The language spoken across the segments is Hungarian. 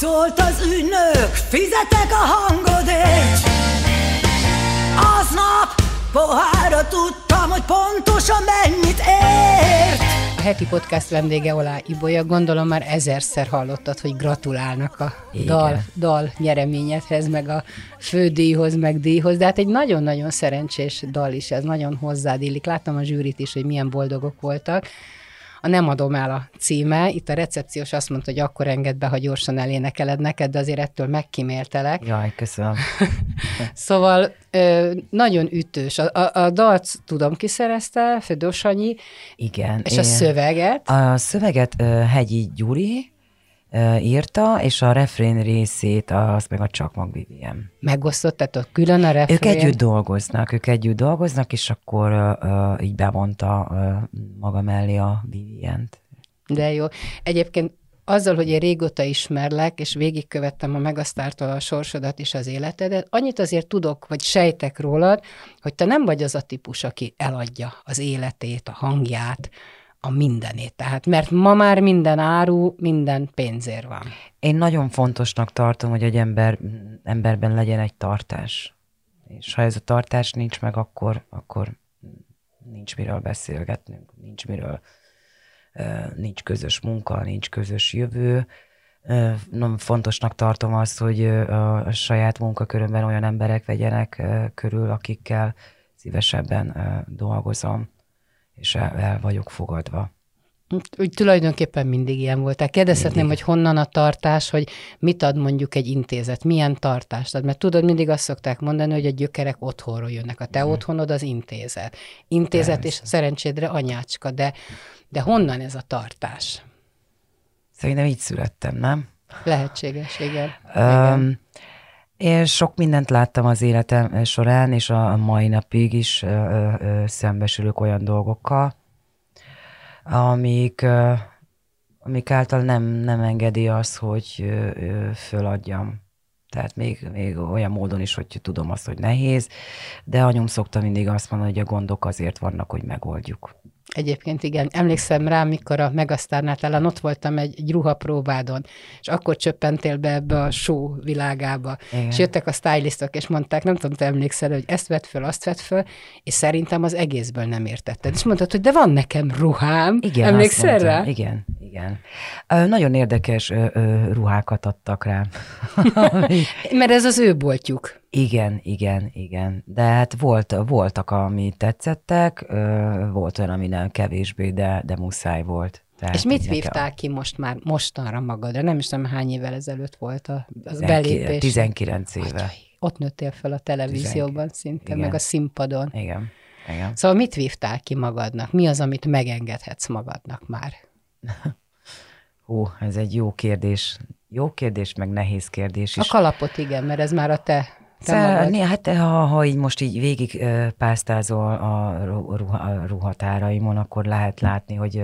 Szólt az ügynök, fizetek a hangodért. Aznap pohára tudtam, hogy pontosan mennyit ért. A heti podcast vendége Olá Ibolya, gondolom már ezerszer hallottad, hogy gratulálnak a dal, dal nyereményedhez, meg a fődíjhoz, meg díjhoz, de hát egy nagyon-nagyon szerencsés dal is, ez nagyon hozzád illik. Láttam a zsűrit is, hogy milyen boldogok voltak. A Nem adom el a címe, itt a recepciós azt mondta, hogy akkor engedd be, ha gyorsan elénekeled neked, de azért ettől megkíméltelek. Jaj, köszönöm. Szóval ö, nagyon ütős. A, a, a dalt tudom kiszerezte, Födő Sanyi, Igen. és a én- szöveget. A szöveget ö, Hegyi Gyuri írta, és a refrén részét azt meg a Csakmag Vivien. Megosztottatok külön a refrén. Ők együtt dolgoznak, ők együtt dolgoznak, és akkor ö, így bevonta ö, maga mellé a Vivient. De jó. Egyébként azzal, hogy én régóta ismerlek, és végigkövettem a Megasztártól a sorsodat és az életedet, annyit azért tudok, vagy sejtek rólad, hogy te nem vagy az a típus, aki eladja az életét, a hangját, a mindenét. Tehát, mert ma már minden áru, minden pénzér van. Én nagyon fontosnak tartom, hogy egy ember, emberben legyen egy tartás. És ha ez a tartás nincs meg, akkor, akkor nincs miről beszélgetnünk, nincs miről, nincs közös munka, nincs közös jövő. Nagyon fontosnak tartom azt, hogy a, saját munkakörömben olyan emberek vegyenek körül, akikkel szívesebben dolgozom, és el, el vagyok fogadva. Úgy tulajdonképpen mindig ilyen voltál. Kérdezhetném, Mindig. hogy honnan a tartás, hogy mit ad mondjuk egy intézet, milyen tartást ad. Mert tudod, mindig azt szokták mondani, hogy a gyökerek otthonról jönnek. A te Mhm. otthonod az intézet. Intézet és szerencsédre anyácska, de, de honnan ez a tartás? Szerintem így születtem, nem? Lehetséges, igen. igen. Én sok mindent láttam az életem során, és a mai napig is ö, ö, szembesülök olyan dolgokkal, amik, ö, amik által nem, nem engedi az, hogy ö, ö, föladjam. Tehát még, még olyan módon is, hogy tudom azt, hogy nehéz, de anyum szokta mindig azt mondani, hogy a gondok azért vannak, hogy megoldjuk. Egyébként igen, emlékszem rá, mikor a Megasztárnál talán ott voltam egy, egy ruhapróbádon, és akkor csöppentél be ebbe a show világába. Igen. És jöttek a stylistok, és mondták, nem tudom, te emlékszel, hogy ezt vett föl, azt vett föl, és szerintem az egészből nem értetted. És mondtad, hogy de van nekem ruhám. Igen, Emlékszel rá? Igen, igen. Ö, nagyon érdekes ö, ö, ruhákat adtak rám. Mert ez az ő boltjuk. Igen, igen, igen. De hát volt, voltak, ami tetszettek, ö, volt olyan, ami nem kevésbé, de, de muszáj volt. Tehát és mit vívtál ki most már, mostanra magadra? Nem is tudom, hány évvel ezelőtt volt a, a 19 belépés. 19 éve. Atyai, Ott nőttél fel a televízióban szinte, Igen. meg a színpadon. Igen, igen. Szóval mit vívtál ki magadnak? Mi az, amit megengedhetsz magadnak már? Hú, ez egy jó kérdés. Jó kérdés, meg nehéz kérdés A is. kalapot igen, mert ez már a te, magad. né- hát ha, ha így most így végig pásztázol a, ru- ruha, a ruhatáraimon, akkor lehet látni, hogy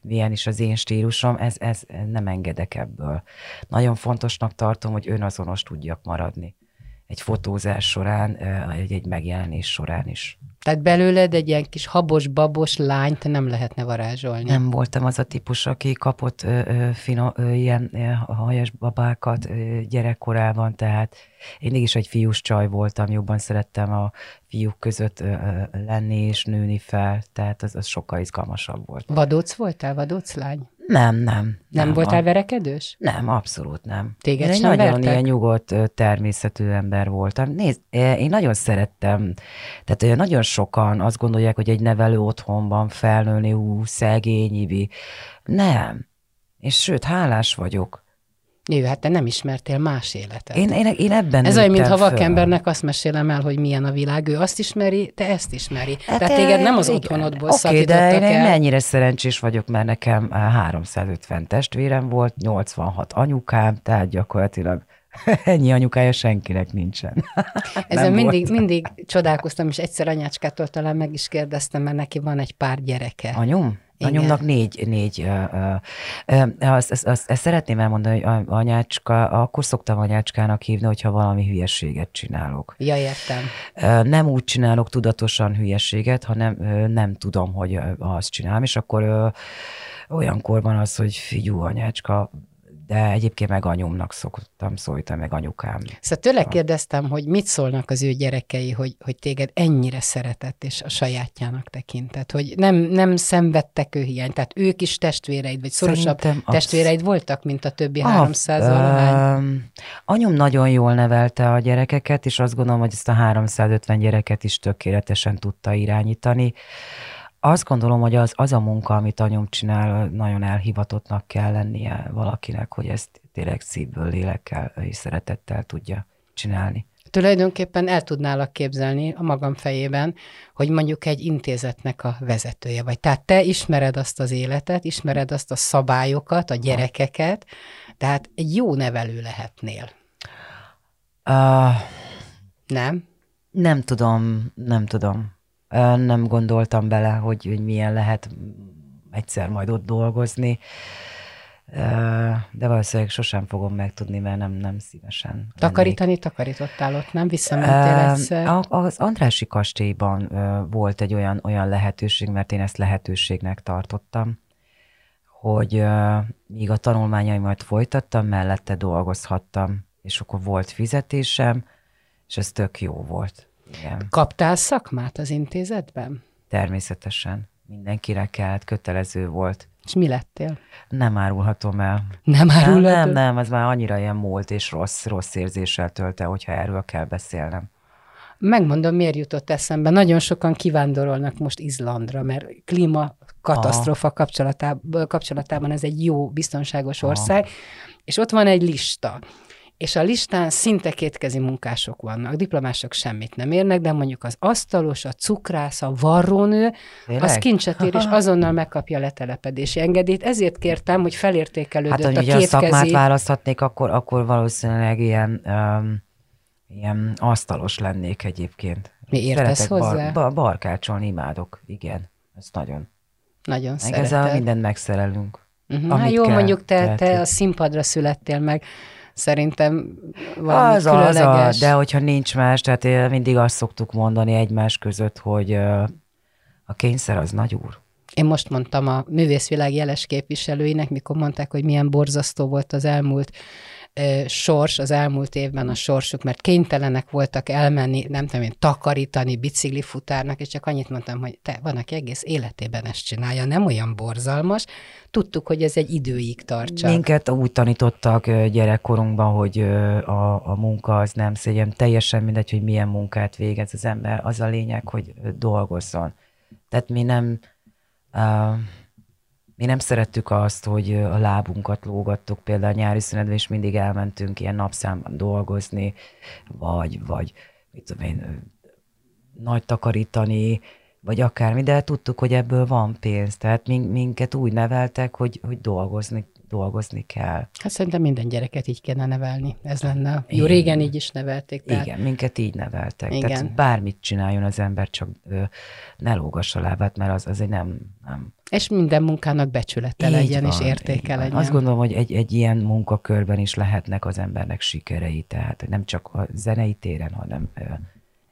milyen is az én stílusom, ez, ez nem engedek ebből. Nagyon fontosnak tartom, hogy önazonos tudjak maradni. Egy fotózás során, egy, egy megjelenés során is. Tehát belőled egy ilyen kis habos-babos lányt nem lehetne varázsolni. Nem voltam az a típus, aki kapott ö, ö, fino, ö, ilyen ö, hajas babákat ö, gyerekkorában, tehát én mégis egy fiús csaj voltam, jobban szerettem a fiúk között ö, lenni és nőni fel, tehát az, az sokkal izgalmasabb volt. Vadóc voltál, vadóc lány? Nem, nem. Nem, voltál a, verekedős? Nem, abszolút nem. Téged én egy nagyon vertek? ilyen nyugodt, természetű ember voltam. Nézd, én nagyon szerettem, tehát nagyon sokan azt gondolják, hogy egy nevelő otthonban felnőni, ú, szegény, ibi. Nem. És sőt, hálás vagyok. Jó, hát te nem ismertél más életet. Én, én, én ebben Ez olyan, mintha vakembernek azt mesélem el, hogy milyen a világ. Ő azt ismeri, te ezt ismeri. Hát Tehát téged nem az igen. otthonodból Oké, szakítottak de én el. mennyire szerencsés vagyok, mert nekem eh, 350 testvérem volt, 86 anyukám, tehát gyakorlatilag ennyi anyukája senkinek nincsen. Ezen mindig, volt. mindig csodálkoztam, és egyszer anyácskától talán meg is kérdeztem, mert neki van egy pár gyereke. Anyum? Anyumnak négy, négy ö, ö, azt, azt, azt, szeretném elmondani, hogy anyácska, akkor szoktam anyácskának hívni, hogyha valami hülyeséget csinálok. Ja, értem. Nem úgy csinálok tudatosan hülyeséget, hanem nem tudom, hogy azt csinálom, és akkor ö, olyankor van az, hogy figyú anyácska, de egyébként meg anyumnak szoktam szólítani, meg anyukám. Szóval tőle kérdeztem, hogy mit szólnak az ő gyerekei, hogy, hogy téged ennyire szeretett, és a sajátjának tekintett, hogy nem, nem szenvedtek ő hiányt, tehát ők is testvéreid, vagy szorosabb Szerintem testvéreid voltak, mint a többi Ah, 300 valahány. Anyum nagyon jól nevelte a gyerekeket, és azt gondolom, hogy ezt a 350 gyereket is tökéletesen tudta irányítani. Azt gondolom, hogy az, az a munka, amit anyum csinál, nagyon elhivatottnak kell lennie valakinek, hogy ezt tényleg szívből, lélekkel és szeretettel tudja csinálni. Tulajdonképpen el tudnálak képzelni a magam fejében, hogy mondjuk egy intézetnek a vezetője vagy. Tehát te ismered azt az életet, ismered azt a szabályokat, a gyerekeket, tehát egy jó nevelő lehetnél. Uh, Nem? nem tudom, nem tudom. Nem gondoltam bele, hogy, hogy milyen lehet egyszer majd ott dolgozni. De valószínűleg sosem fogom megtudni, mert nem, nem szívesen. lennék. Takarítani takarítottál ott, nem? Visszamentél egyszer? Az Andrási kastélyban volt egy olyan, olyan lehetőség, mert én ezt lehetőségnek tartottam, hogy míg a tanulmányaimat folytattam, mellette dolgozhattam, és akkor volt fizetésem, és ez tök jó volt. Igen, Kaptál szakmát az intézetben? természetesen. Mindenkinek kellett, kötelező volt. És mi lettél? Nem árulhatom el. Nem Nem, árulod? nem, nem, az már annyira ilyen múlt és rossz, rossz érzéssel tölt el, hogyha erről kell beszélnem. Megmondom, miért jutott eszembe. Nagyon sokan kivándorolnak most Izlandra, mert klíma katasztrofa kapcsolatában, kapcsolatában ez egy jó, biztonságos ország, és ott van egy lista. És a listán szinte kétkezi munkások vannak. Diplomások semmit nem érnek, de mondjuk az asztalos, a cukrász, a varrónő, Tényleg? az kincset ér, és azonnal megkapja a letelepedési engedélyt. Ezért kértem, hogy felértékelődött Hát, a a szakmát kétkezi... választhatnék, akkor, akkor valószínűleg ilyen, um, ilyen asztalos lennék egyébként. Mi értesz Szeretek hozzá? Bar, barkácsolni imádok, igen. Ez nagyon. Nagyon Meg szeretem. ezzel mindent megszerelünk. Uh-huh. Hát jó, kell. mondjuk te, te a színpadra születtél meg. Szerintem valami Az, az, különleges. de hogyha nincs más, tehát eh, mindig azt szoktuk mondani egymás között, hogy ö, a kényszer az nagy úr. Én most mondtam a művészvilág jeles képviselőinek, mikor mondták, hogy milyen borzasztó volt az elmúlt sors, az elmúlt évben a sorsuk, mert kénytelenek voltak elmenni, nem tudom én, takarítani, biciklifutárnak, és csak annyit mondtam, hogy te, van, aki egész életében ezt csinálja, nem olyan borzalmas. Tudtuk, hogy ez egy időig tart. Minket úgy tanítottak gyerekkorunkban, hogy a, a munka az nem szégyen, teljesen mindegy, hogy milyen munkát végez az ember, az a lényeg, hogy dolgozzon. Tehát mi nem, uh, mi nem szerettük azt, hogy a lábunkat lógattuk, például a nyári szünetben is mindig elmentünk ilyen napszámban dolgozni, vagy, vagy mit tudom én, nagy takarítani, vagy akármi, de tudtuk, hogy ebből van pénz. Tehát min- minket úgy neveltek, hogy, hogy dolgozni, dolgozni kell. Hát szerintem minden gyereket így kéne nevelni. Ez lenne. Jó, Igen. régen így is nevelték. Tehát Igen, minket így neveltek. Igen. Tehát bármit csináljon az ember, csak ne lógassa lábát, mert az, az egy nem, nem. És minden munkának becsülete Így legyen, és van, értéke így van. legyen. Azt gondolom, hogy egy, egy ilyen munkakörben is lehetnek az embernek sikerei, tehát nem csak a zenei téren, hanem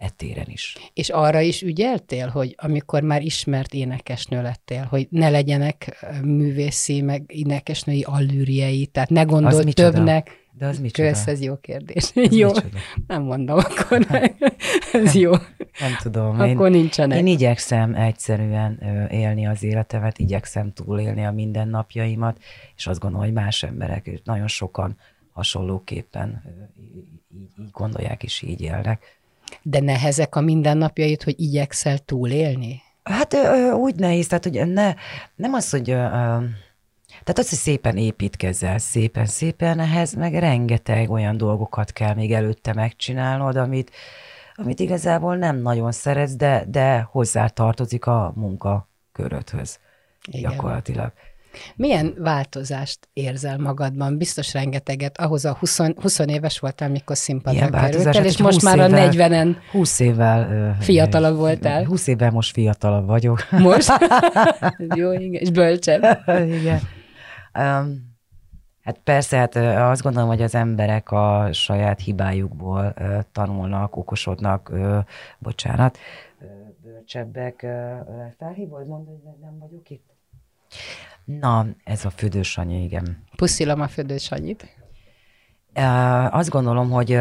ö, e téren is. És arra is ügyeltél, hogy amikor már ismert énekesnő lettél, hogy ne legyenek művészi, meg énekesnői allűrjei, tehát ne micsoda? többnek. De az micsoda? Kösz, ez jó kérdés. Ez jó, micsoda? nem mondom, akkor ez jó. Nem tudom. Akkor nincsenek. Én igyekszem egyszerűen élni az életemet, igyekszem túlélni a mindennapjaimat, és azt gondolom, hogy más emberek, és nagyon sokan hasonlóképpen így, így gondolják és így élnek. De nehezek a mindennapjait, hogy igyekszel túlélni? Hát úgy nehéz, tehát hogy ne, nem az, hogy Tehát az, hogy szépen építkezel, szépen, szépen, ehhez meg rengeteg olyan dolgokat kell még előtte megcsinálnod, amit, amit igazából nem nagyon szeretsz, de, de hozzá tartozik a munkakörödhöz Igen. gyakorlatilag. Milyen változást érzel magadban? Biztos rengeteget. Ahhoz a 20, 20 éves voltál, mikor színpadra kerültél, és hát most 20 már a évvel- 40-en 20 évvel... Fiatalabb voltál. 20 évvel most fiatalabb vagyok. most. Jó, igen, és bölcsebb. Igen. Um, hát persze, hát azt gondolom, hogy az emberek a saját hibájukból tanulnak, okosodnak, bocsánat, bölcsebbek. Felhívod, mondod, hogy nem vagyok itt? Na, ez a fürdős Sanyi, igen. Puszilom a födős annyit. Uh, azt gondolom, hogy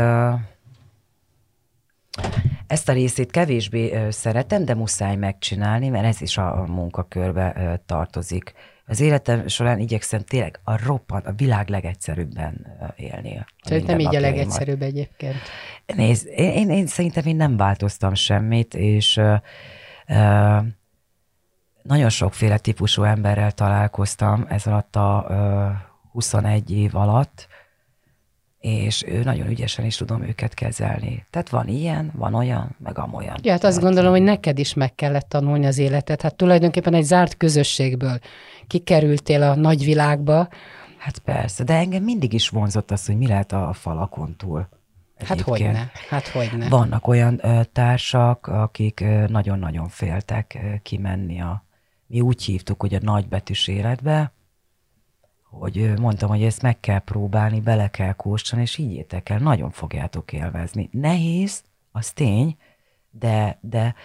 ezt a részét kevésbé szeretem, de muszáj megcsinálni, mert ez is a munkakörbe tartozik. Az életem során igyekszem tényleg a roppant, a világ legegyszerűbben élni. a Szerintem így a legegyszerűbb egyébként. Nézd, én, én, én szerintem én nem változtam semmit, és uh, uh, nagyon sokféle típusú emberrel találkoztam ez alatt a uh, 21 év alatt, és ő nagyon ügyesen is tudom őket kezelni. Tehát van ilyen, van olyan, meg amolyan. Ja, hát azt Tehát, gondolom, hogy neked is meg kellett tanulni az életet. Hát tulajdonképpen egy zárt közösségből kikerültél a nagyvilágba. Hát persze, de engem mindig is vonzott az, hogy mi lehet a falakon túl. Hát hogyne, hát hogyne. Vannak olyan ö, társak, akik ö, nagyon-nagyon féltek ö, kimenni a, mi úgy hívtuk, hogy a nagybetűs életbe, hogy mondtam, hogy ezt meg kell próbálni, bele kell kóstolni, és így értek el, nagyon fogjátok élvezni. Nehéz, az tény, de, de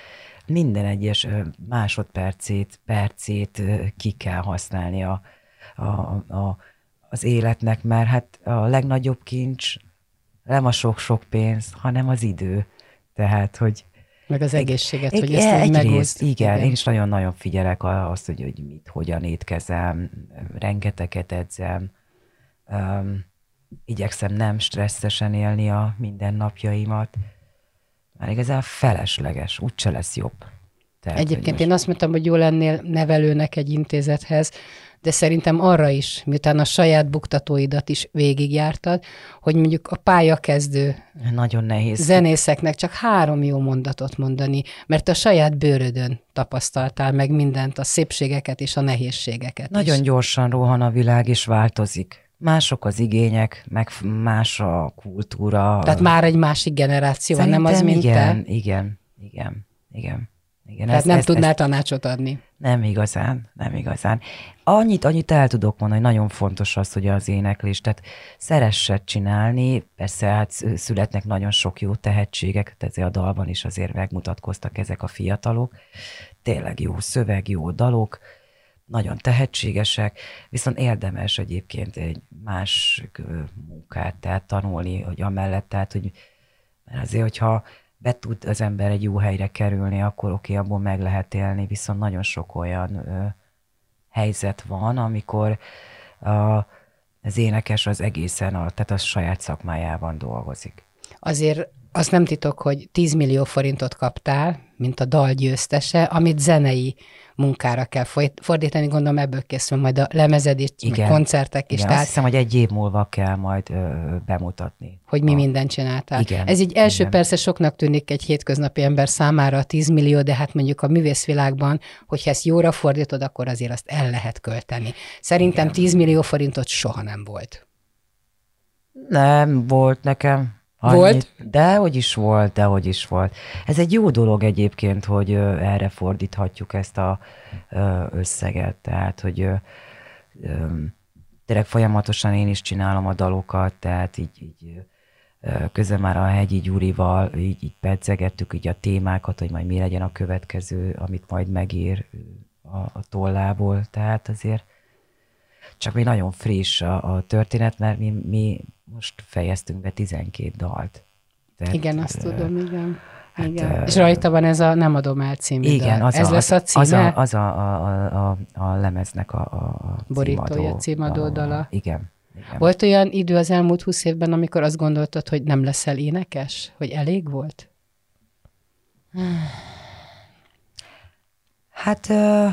minden egyes másodpercét, percét ki kell használni a, a, a, az életnek, mert hát a legnagyobb kincs nem a sok-sok pénz, hanem az idő. Tehát, hogy Meg az egészséget, egy- hogy ezt egyrészt, megúszd. igen, én is nagyon-nagyon figyelek azt, hogy, hogy mit, hogyan étkezem, rengeteget edzem, um, igyekszem nem stresszesen élni a mindennapjaimat, mert igazából felesleges, úgyse lesz jobb. Tehát, Egyébként most- én azt mondtam, hogy jó lennél nevelőnek egy intézethez, de szerintem arra is, miután a saját buktatóidat is végigjártad, hogy mondjuk a pályakezdő Nagyon nehéz. zenészeknek csak három jó mondatot mondani, mert a saját bőrödön tapasztaltál meg mindent, a szépségeket és a nehézségeket Nagyon is. gyorsan rohan a világ, és változik. Mások az igények, meg más a kultúra. Tehát már egy másik generáció van, nem az, mint igen, te. igen, igen, igen. Igen. Tehát ezt- nem ezt- tudnál ezt- tanácsot adni. Nem igazán, nem igazán. Annyit, annyit el tudok mondani, hogy nagyon fontos az, hogy az éneklés, tehát szeressed csinálni, persze hát szü- születnek nagyon sok jó tehetségek, tehát ezért a dalban is azért megmutatkoztak ezek a fiatalok. Tényleg jó szöveg, jó dalok, nagyon tehetségesek, viszont érdemes egyébként egy más munkát, tehát tanulni, hogy amellett, tehát, hogy mert azért, hogyha be tud az ember egy jó helyre kerülni, akkor oké, okay, abból meg lehet élni, viszont nagyon sok olyan ö, helyzet van, amikor a, az énekes az egészen, a, tehát a saját szakmájában dolgozik. Azért az nem titok, hogy 10 millió forintot kaptál, mint a dal győztese, amit zenei munkára kell fordítani, gondolom ebből készül majd a lemezed is, meg Igen. koncertek is, Igen, tehát azt hiszem, hogy egy év múlva kell majd ö, bemutatni. hogy mi a- mindent csináltál. Igen, Ez így első igen. persze soknak tűnik egy hétköznapi ember számára a 10 millió, de hát mondjuk a művészvilágban, hogyha ezt jóra fordítod, akkor azért azt el lehet költeni. Szerintem Igen. 10 millió forintot soha nem volt. Nem volt nekem. Volt? De hogy is volt, de hogy is volt. Ez egy jó dolog egyébként, hogy erre fordíthatjuk ezt a összeget. Tehát, hogy tényleg folyamatosan én is csinálom a dalokat, tehát így, így közben már a Hegyi Gyurival így, így pedzegettük így a témákat, hogy majd mi legyen a következő, amit majd megír a, a tollából. Tehát azért csak még nagyon friss a, a történet, mert mi, mi most fejeztünk be 12 dalt. Tehát, Igen, azt ö, tudom, igen. hát, igen. ö, És rajta van ez a Nem adom el című Igen, dal. az Ez a, lesz a címe? az, a, az a, a, a, a, lemeznek a, a Borítója, címadó dala. Igen. igen. Volt olyan idő az elmúlt húsz évben, amikor azt gondoltad, hogy nem leszel énekes? Hogy elég volt? Hát ö,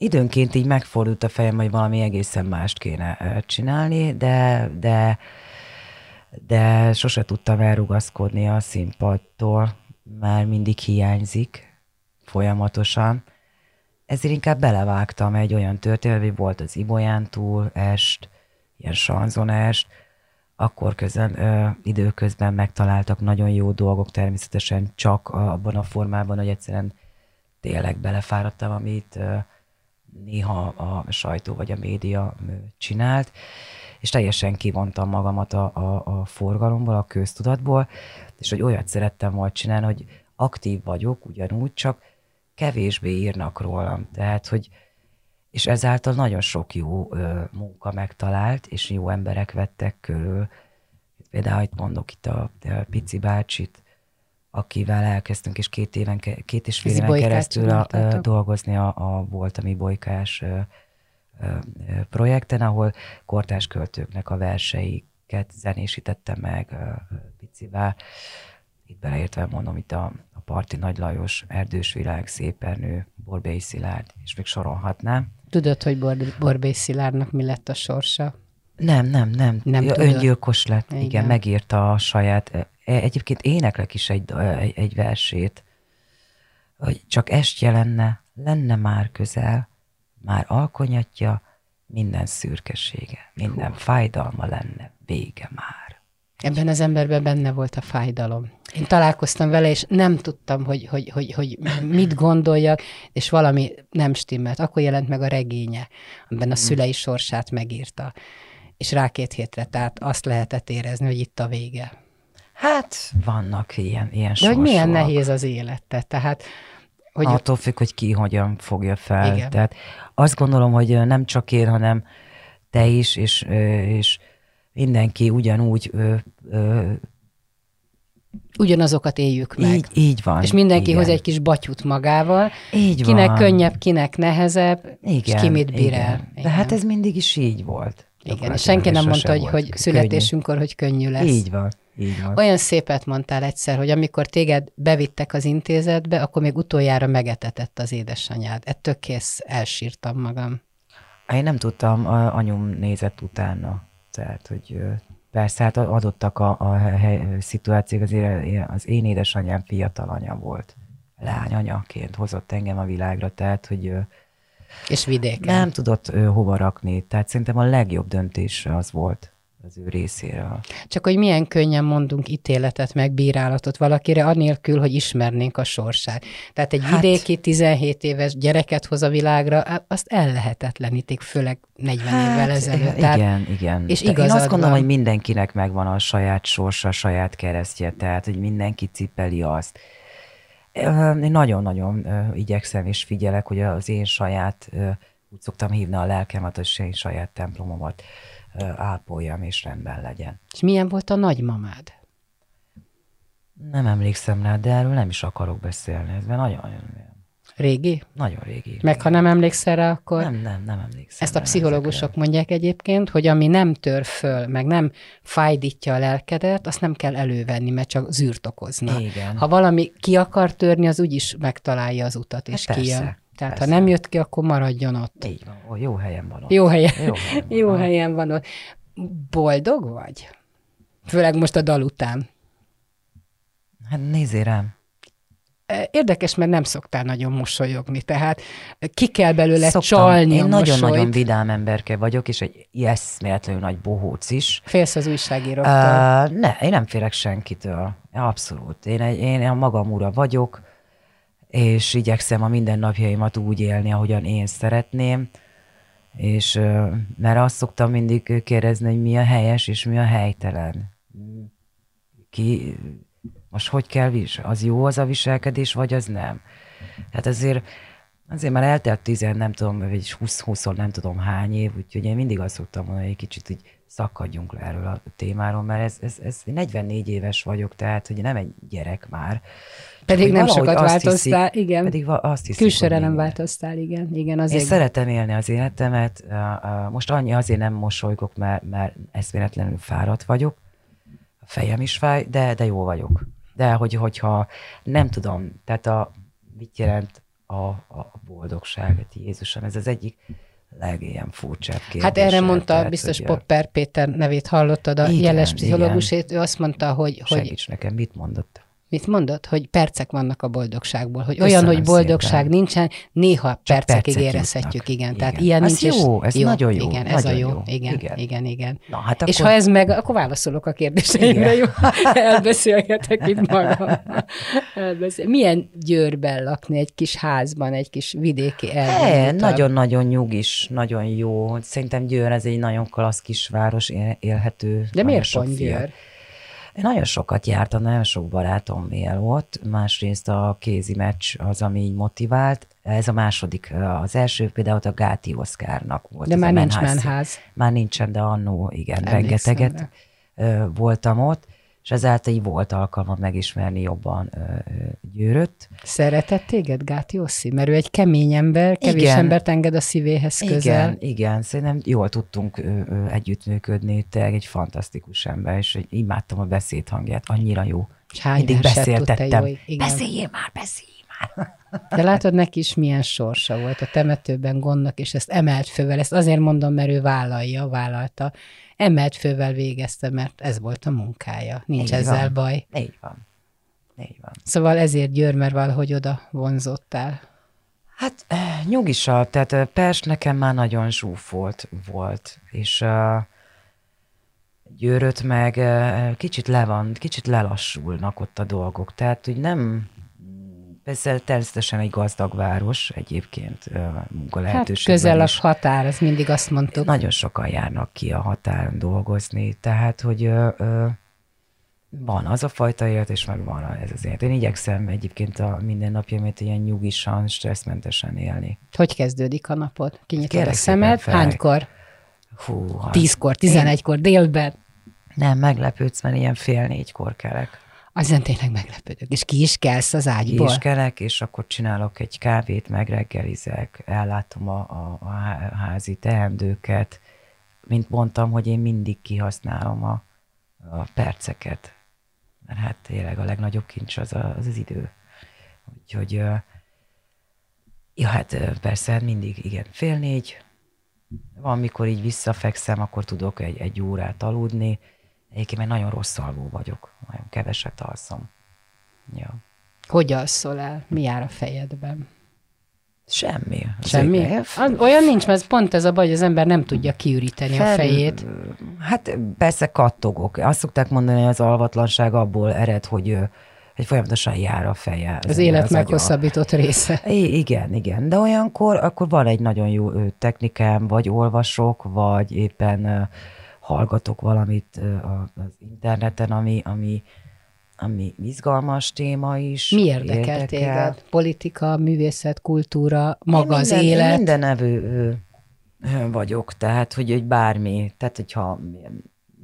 időnként így megfordult a fejem, hogy valami egészen mást kéne csinálni, de, de, de sose tudtam elrugaszkodni a színpadtól, mert mindig hiányzik folyamatosan. Ezért inkább belevágtam egy olyan történetbe, volt az Ibolyán túl est, ilyen sanzonest, akkor közben, ö, időközben megtaláltak nagyon jó dolgok, természetesen csak abban a formában, hogy egyszerűen tényleg belefáradtam, amit ö, néha a sajtó vagy a média csinált, és teljesen kivontam magamat a, a, a forgalomból, a köztudatból, és hogy olyat szerettem volna csinálni, hogy aktív vagyok ugyanúgy, csak kevésbé írnak rólam. Tehát, hogy és ezáltal nagyon sok jó ö, munka megtalált, és jó emberek vettek körül. Például itt mondok itt a, a Pici bácsit, akivel elkezdtünk, és két, éven, két és fél éven keresztül a, a, dolgozni a, a Voltami Bolykás ö, ö, projekten, ahol kortás költőknek a verseiket zenésítette meg ö, Picivel. Itt beleértve mondom, itt a, a Parti Nagy Lajos, Erdős Világ, Szépernő, Borbély Szilárd, és még sorolhatnám. Tudod, hogy Bor- Borbély Szilárdnak mi lett a sorsa? Nem, nem, nem. nem ja, öngyilkos lett, igen. igen, megírta a saját. E, egyébként éneklek is egy, egy, versét, hogy csak est jelenne, lenne már közel, már alkonyatja, minden szürkesége, minden Hú. fájdalma lenne, vége már. Ebben az emberben benne volt a fájdalom. Én találkoztam vele, és nem tudtam, hogy, hogy, hogy, hogy mit gondoljak, és valami nem stimmelt. Akkor jelent meg a regénye, amiben a hmm. szülei sorsát megírta. És rá két hétre, tehát azt lehetett érezni, hogy itt a vége. Hát, vannak ilyen, ilyen De hogy milyen nehéz az élete, tehát... Hogy Attól függ, hogy ki hogyan fogja fel. Igen. Tehát azt gondolom, hogy nem csak én, hanem te is, és, és mindenki ugyanúgy ö, ö, ugyanazokat éljük meg. Így, így van. És mindenki hoz egy kis batyut magával. Így kinek van. könnyebb, kinek nehezebb, igen, és ki mit bír igen. el. Igen. De hát ez mindig is így volt. Igen, és senki nem mondta, hogy, hogy születésünkkor, hogy könnyű lesz. Így van. Így van. Olyan szépet mondtál egyszer, hogy amikor téged bevittek az intézetbe, akkor még utoljára megetetett az édesanyád. Ettől kész elsírtam magam. Én nem tudtam, anyum nézett utána. Tehát, hogy persze, hát adottak a, a hely, szituációk, azért az én édesanyám fiatal anya volt. Lányanyaként hozott engem a világra, tehát, hogy és vidéken. Nem tudott hova rakni, tehát szerintem a legjobb döntés az volt az ő részéről. Csak hogy milyen könnyen mondunk ítéletet, meg bírálatot valakire, anélkül, hogy ismernénk a sorsát. Tehát egy hát, vidéki 17 éves gyereket hoz a világra, azt ellehetetlenítik, főleg 40 hát, évvel ezelőtt. Tehát, igen, igen. És Én azt gondolom, van. hogy mindenkinek megvan a saját sorsa, a saját keresztje, tehát, hogy mindenki cipeli azt. Én nagyon-nagyon igyekszem és figyelek, hogy az én saját, úgy szoktam hívni a lelkemet, az én saját templomomat ápoljam és rendben legyen. És milyen volt a nagymamád? Nem emlékszem rá, de erről nem is akarok beszélni. Ez nagyon, nagyon Régi? Nagyon régi. Meg régi. ha nem emlékszel rá, akkor... Nem, nem, nem emlékszem. Ezt a pszichológusok ezekre. mondják egyébként, hogy ami nem tör föl, meg nem fájdítja a lelkedet, azt nem kell elővenni, mert csak zűrt okozna. Igen. Ha valami ki akar törni, az úgyis megtalálja az utat, és hát kijön. Tehát Persze. ha nem jött ki, akkor maradjon ott. Így van, ó, jó helyen van ott. Jó helyen, jó helyen, van, jó helyen van ott. Boldog vagy? Főleg most a dal után. Hát nézzél rám. Érdekes, mert nem szoktál nagyon mosolyogni, tehát ki kell belőle Szoktam. csalni Én nagyon-nagyon vidám emberke vagyok, és egy eszméletlenül nagy bohóc is. Félsz az újságíróktól? Uh, ne, én nem félek senkitől. Abszolút. Én, egy, én a magam ura vagyok, és igyekszem a mindennapjaimat úgy élni, ahogyan én szeretném, és mert azt szoktam mindig kérdezni, hogy mi a helyes és mi a helytelen. Ki, most hogy kell vis? Az jó az a viselkedés, vagy az nem? Hát azért, azért már eltelt tizen, nem tudom, vagy 20-20 nem tudom hány év, úgyhogy én mindig azt szoktam mondani, hogy egy kicsit így szakadjunk le erről a témáról, mert ez, ez, ez 44 éves vagyok, tehát hogy nem egy gyerek már, pedig nem sokat változtál, hiszik, igen. Pedig azt hiszik, Külsőre nem változtál, igen. igen azért. Én szeretem élni az életemet. Most annyi azért nem mosolygok, mert, mert eszméletlenül fáradt vagyok. A fejem is fáj, de, de jó vagyok. De hogy, hogyha nem tudom, tehát a, mit jelent a, a boldogság. Jézusom, ez az egyik legilyen furcsább kérdés. Hát erre mondta, tehát, biztos hogy Popper Péter nevét hallottad, a igen, jeles pszichológusét, ő azt mondta, hogy... Segíts hogy, nekem, mit mondott? Mit mondott? Hogy percek vannak a boldogságból. Hogy Köszönöm olyan, hogy boldogság szépen. nincsen, néha Csak percekig érezhetjük, igen. igen. Tehát ilyen ez nincs. jó, ez jó, nagyon jó. Igen, ez nagyon a jó. jó. Igen, igen, igen. igen. Na, hát akkor... És ha ez meg, akkor válaszolok a kérdéseimre, jó? Elbeszélgetek itt magam. Elbeszél. Milyen Győrben lakni, egy kis házban, egy kis vidéki elvonultabb? Nagyon-nagyon nyugis, nagyon jó. Szerintem Győr ez egy nagyon klassz kisváros, élhető. De miért pont Győr? Én nagyon sokat jártam, nagyon sok barátom él ott, másrészt a kézi meccs az, ami így motivált. Ez a második, az első például a Gáti Oszkárnak volt. De már nincs menház. Már nincsen, de annó igen, Emlékszem rengeteget de. voltam ott és ezáltal így volt alkalma megismerni jobban Győröt. Szeretett téged Gáti Oszi? Mert ő egy kemény ember, kevés igen. embert enged a szívéhez közel. Igen, igen, szerintem jól tudtunk ö, ö, együttműködni, te egy fantasztikus ember, és imádtam a beszédhangját, annyira jó. És hány Mindig beszéltettem. Jó, igen. Beszéljél már, beszéljél már. De látod, neki is milyen sorsa volt a temetőben gondnak, és ezt emelt fővel. Ezt azért mondom, mert ő vállalja, vállalta emelt fővel végezte, mert ez volt a munkája. Nincs Így ezzel van. baj. Így van. Így van. Szóval ezért Győr, mert valahogy oda vonzottál. Hát eh, nyugisabb, tehát eh, Pest nekem már nagyon zsúfolt volt, és uh, Győröt meg uh, kicsit le van, kicsit lelassulnak ott a dolgok, tehát hogy nem, Persze természetesen egy gazdag város egyébként munka. Hát közel a határ, ez mindig azt mondtuk. Nagyon sokan járnak ki a határon dolgozni, tehát hogy ö, ö, van az a fajta élet, és meg van ez az élet. Én igyekszem egyébként a mindennapjaimat ilyen nyugisan, stresszmentesen élni. Hogy kezdődik a napod? Kinyitod a szemed? Fel. Hánykor? Hú, Tízkor, tizenegykor, délben? Nem, meglepődsz, mert ilyen fél négykor kelek. Azon tényleg meglepődök. És ki is kelsz az ágyból? Ki is kelek, és akkor csinálok egy kávét, megreggelizek, ellátom a, a, a házi teendőket. Mint mondtam, hogy én mindig kihasználom a, a perceket. Mert hát tényleg a legnagyobb kincs az a, az, az idő. Úgyhogy, ja, hát persze hát mindig, igen, fél négy, van, mikor így visszafekszem, akkor tudok egy, egy órát aludni, Egyébként nagyon rossz alvó vagyok, nagyon keveset alszom. Ja. Hogy alszol el? Mi jár a fejedben? Semmi. Semmi? Olyan nincs, mert pont ez a baj, hogy az ember nem tudja kiüríteni Fel, a fejét. Hát persze kattogok. Azt szokták mondani, hogy az alvatlanság abból ered, hogy hogy folyamatosan jár a feje. Az, az élet az meghosszabbított agya. része. I- igen, igen. De olyankor akkor van egy nagyon jó technikám, vagy olvasok, vagy éppen hallgatok valamit az interneten, ami, ami, ami izgalmas téma is. Mi érdekel, érdekel. téged? Politika, művészet, kultúra, maga én az minden, élet? Én minden evő vagyok, tehát hogy, hogy bármi, tehát hogyha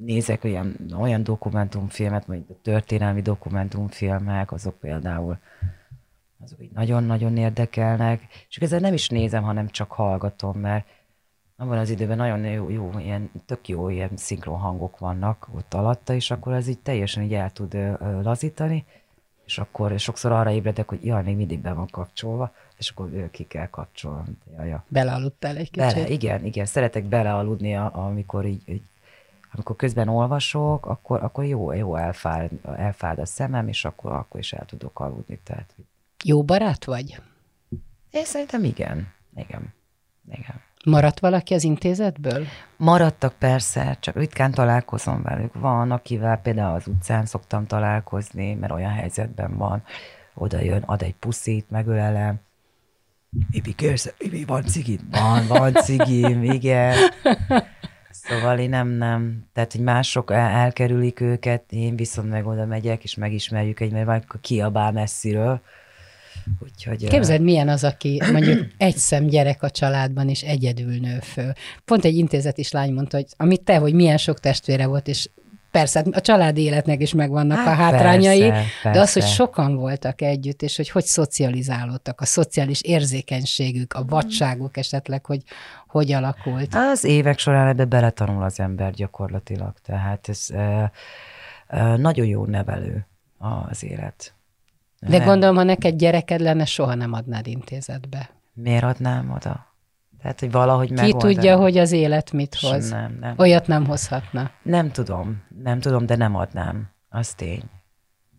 nézek olyan, olyan dokumentumfilmet, vagy történelmi dokumentumfilmek, azok például azok így nagyon-nagyon érdekelnek, és ezzel nem is nézem, hanem csak hallgatom, mert abban az időben nagyon jó, jó, ilyen, tök jó ilyen szinkron hangok vannak ott alatta, és akkor ez így teljesen így el tud ö, lazítani, és akkor sokszor arra ébredek, hogy jaj, még mindig be van kapcsolva, és akkor ki kell kapcsolni. Ja. Belealudtál egy kicsit? Bele, igen, igen, szeretek belealudni, amikor így, így amikor közben olvasok, akkor, akkor jó, jó elfád, elfád a szemem, és akkor, akkor is el tudok aludni. Tehát, jó barát vagy? Én szerintem igen. Igen. Igen. Maradt valaki az intézetből? Maradtak persze, csak ritkán találkozom velük. Van, akivel például az utcán szoktam találkozni, mert olyan helyzetben van, oda jön, ad egy puszit, megölelem. Ibi, kérsz, Ibi, van cigid? Van, van cigim, igen. Szóval én nem, nem. Tehát, hogy mások el- elkerülik őket, én viszont meg oda megyek, és megismerjük egy, mert kiabál messziről, Úgyhogy, Képzeld, milyen az, aki mondjuk egy szem gyerek a családban, és egyedül nő föl. Pont egy intézet is lány mondta, hogy amit te, hogy milyen sok testvére volt, és persze, hát a családi életnek is megvannak hát, a hátrányai, persze, persze. de az, hogy sokan voltak együtt, és hogy hogy szocializálódtak, a szociális érzékenységük, a vadságuk esetleg, hogy hogy alakult. Az évek során ebbe beletanul az ember gyakorlatilag, tehát ez e, e, nagyon jó nevelő az élet De Nem. gondolom, ha neked gyereked lenne, soha nem adnád intézetbe. Miért adnám oda? Tehát, hogy valahogy Ki megoldani. tudja, hogy az élet mit hoz. Nem, nem. Olyat nem hozhatna. Nem tudom, nem tudom, de nem adnám. Az tény.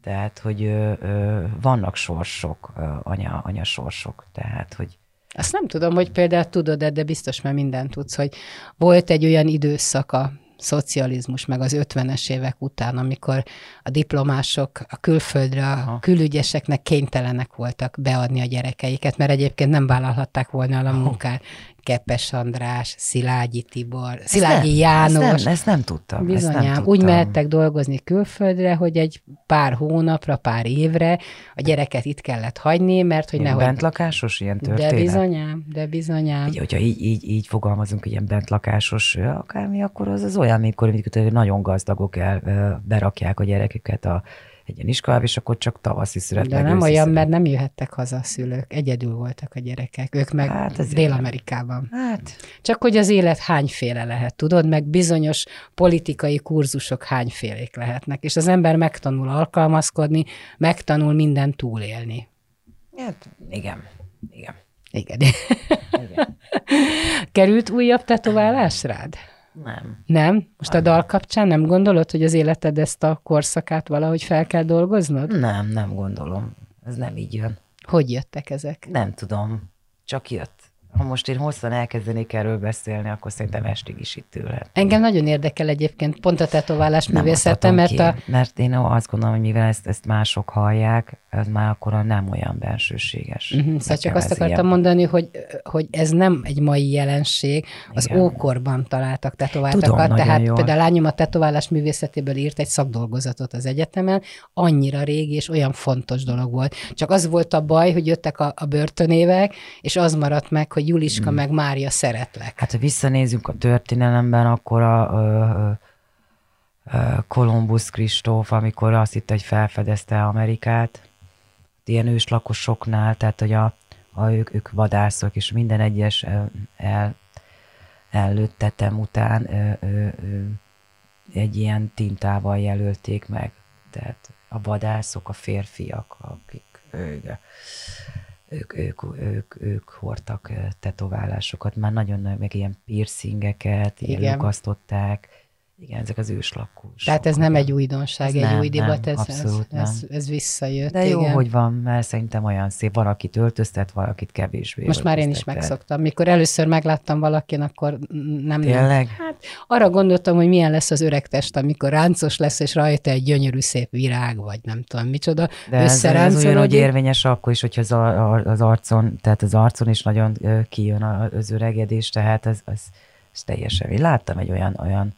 Tehát, hogy ö, ö, vannak sorsok, ö, anya, anya sorsok, tehát, hogy Azt nem tudom, hogy például tudod de biztos már mindent tudsz, hogy volt egy olyan időszak a szocializmus, meg az 50-es évek után, amikor a diplomások a külföldre, a Aha. külügyeseknek kénytelenek voltak beadni a gyerekeiket, mert egyébként nem vállalhatták volna a munkát. Kepes András, Szilágyi Tibor, Szilágyi ezt János. Nem, ezt nem, ezt nem tudtam. ezt nem Bizonyám, tudtam. úgy mehettek dolgozni külföldre, hogy egy pár hónapra, pár évre a gyereket itt kellett hagyni, mert hogy nehogy... bentlakásos ilyen De történet? bizonyám, de bizonyám. Ugye, hogyha így, így, így fogalmazunk, hogy ilyen bentlakásos akármi, akkor az, az olyan, mikor mikor nagyon gazdagok el, berakják a gyereküket a, egy ilyen iskolába, és akkor csak tavaszi szület, De nem olyan, szület. mert nem jöhettek haza a szülők, egyedül voltak a gyerekek, ők meg Hát Dél-Amerikában. Hát, Csak hogy az élet hányféle lehet, tudod, meg bizonyos politikai kurzusok hányfélék lehetnek, és az ember megtanul alkalmazkodni, megtanul minden túlélni. hát igen, igen. Igen. igen. Került újabb tetoválás rád? Nem. Nem? Most a dal kapcsán nem gondolod, hogy az életed ezt a korszakát valahogy fel kell dolgoznod? Nem, nem gondolom. Ez nem így jön. Hogy jöttek ezek? Nem tudom. Csak jött. Ha most én hosszan elkezdenék erről beszélni, akkor szerintem estig is itt ülhet. Engem nagyon érdekel egyébként pont a tetoválás művészete, mert ki, a, mert én azt gondolom, hogy mivel ezt, ezt mások hallják, ez már akkor nem olyan bensőséges. Uh-huh, szóval csak azt akartam ilyen. mondani, hogy, hogy ez nem egy mai jelenség, az Igen. ókorban találtak tetováltakat, Tudom, tehát jól. például a lányom a tetoválás művészetéből írt egy szakdolgozatot az egyetemen, annyira régi és olyan fontos dolog volt. Csak az volt a baj, hogy jöttek a, a börtönévek, és az maradt meg, hogy Juliska meg Mária szeretlek. Hát, ha visszanézünk a történelemben, akkor a, ö, ö, Kolumbusz Kristóf, amikor azt hitte, hogy felfedezte Amerikát, ilyen őslakosoknál, tehát hogy a, a ők, ők vadászok, és minden egyes el, ellőtt tetem után ö, ö, ö, egy ilyen tintával jelölték meg. Tehát a vadászok, a férfiak, akik ők, ők, ők, ők, ők hordtak ö, tetoválásokat, már nagyon nagy, meg ilyen piercingeket, ilyen lukasztották. Igen, ezek az őslakósok. Tehát ez nem egy újdonság, Ez egy nem, új divat, nem, ez, ez, ez, nem. ez visszajött. De jó, igen. hogy van, mert szerintem olyan szép. Van, akit öltöztet, van, akit kevésbé Most már én is megszoktam. Mikor először megláttam valakin, akkor nem... Tényleg? Hát arra gondoltam, hogy milyen lesz az öreg test, amikor ráncos lesz, és rajta egy gyönyörű szép virág, vagy nem tudom micsoda. De ez, ez olyan, hogy érvényes akkor is, hogyha az, az arcon, tehát az arcon is nagyon kijön az öregedés, tehát ez, ez, ez teljesen. Én láttam egy olyan, olyan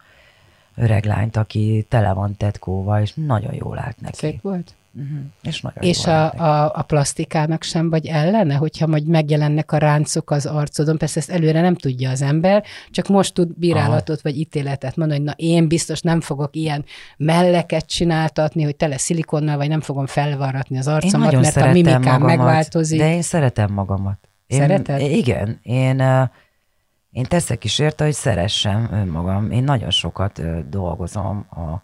öreg lányt, aki tele van tetkóval, és nagyon jól állt neki. Szép volt. Uh-huh. És nagyon És a, neki. a, a plastikának sem vagy ellene, hogyha majd megjelennek a ráncok az arcodon, persze ezt előre nem tudja az ember, csak most tud bírálatot vagy ítéletet mondani, hogy na én biztos nem fogok ilyen melleket csináltatni, hogy tele szilikonnal, vagy nem fogom felvarratni az arcomat, mert a mimikám magamat, megváltozik. De én szeretem magamat. Én, Szereted? Igen. Én, én teszek is érte, hogy szeressem önmagam. Én nagyon sokat dolgozom, a,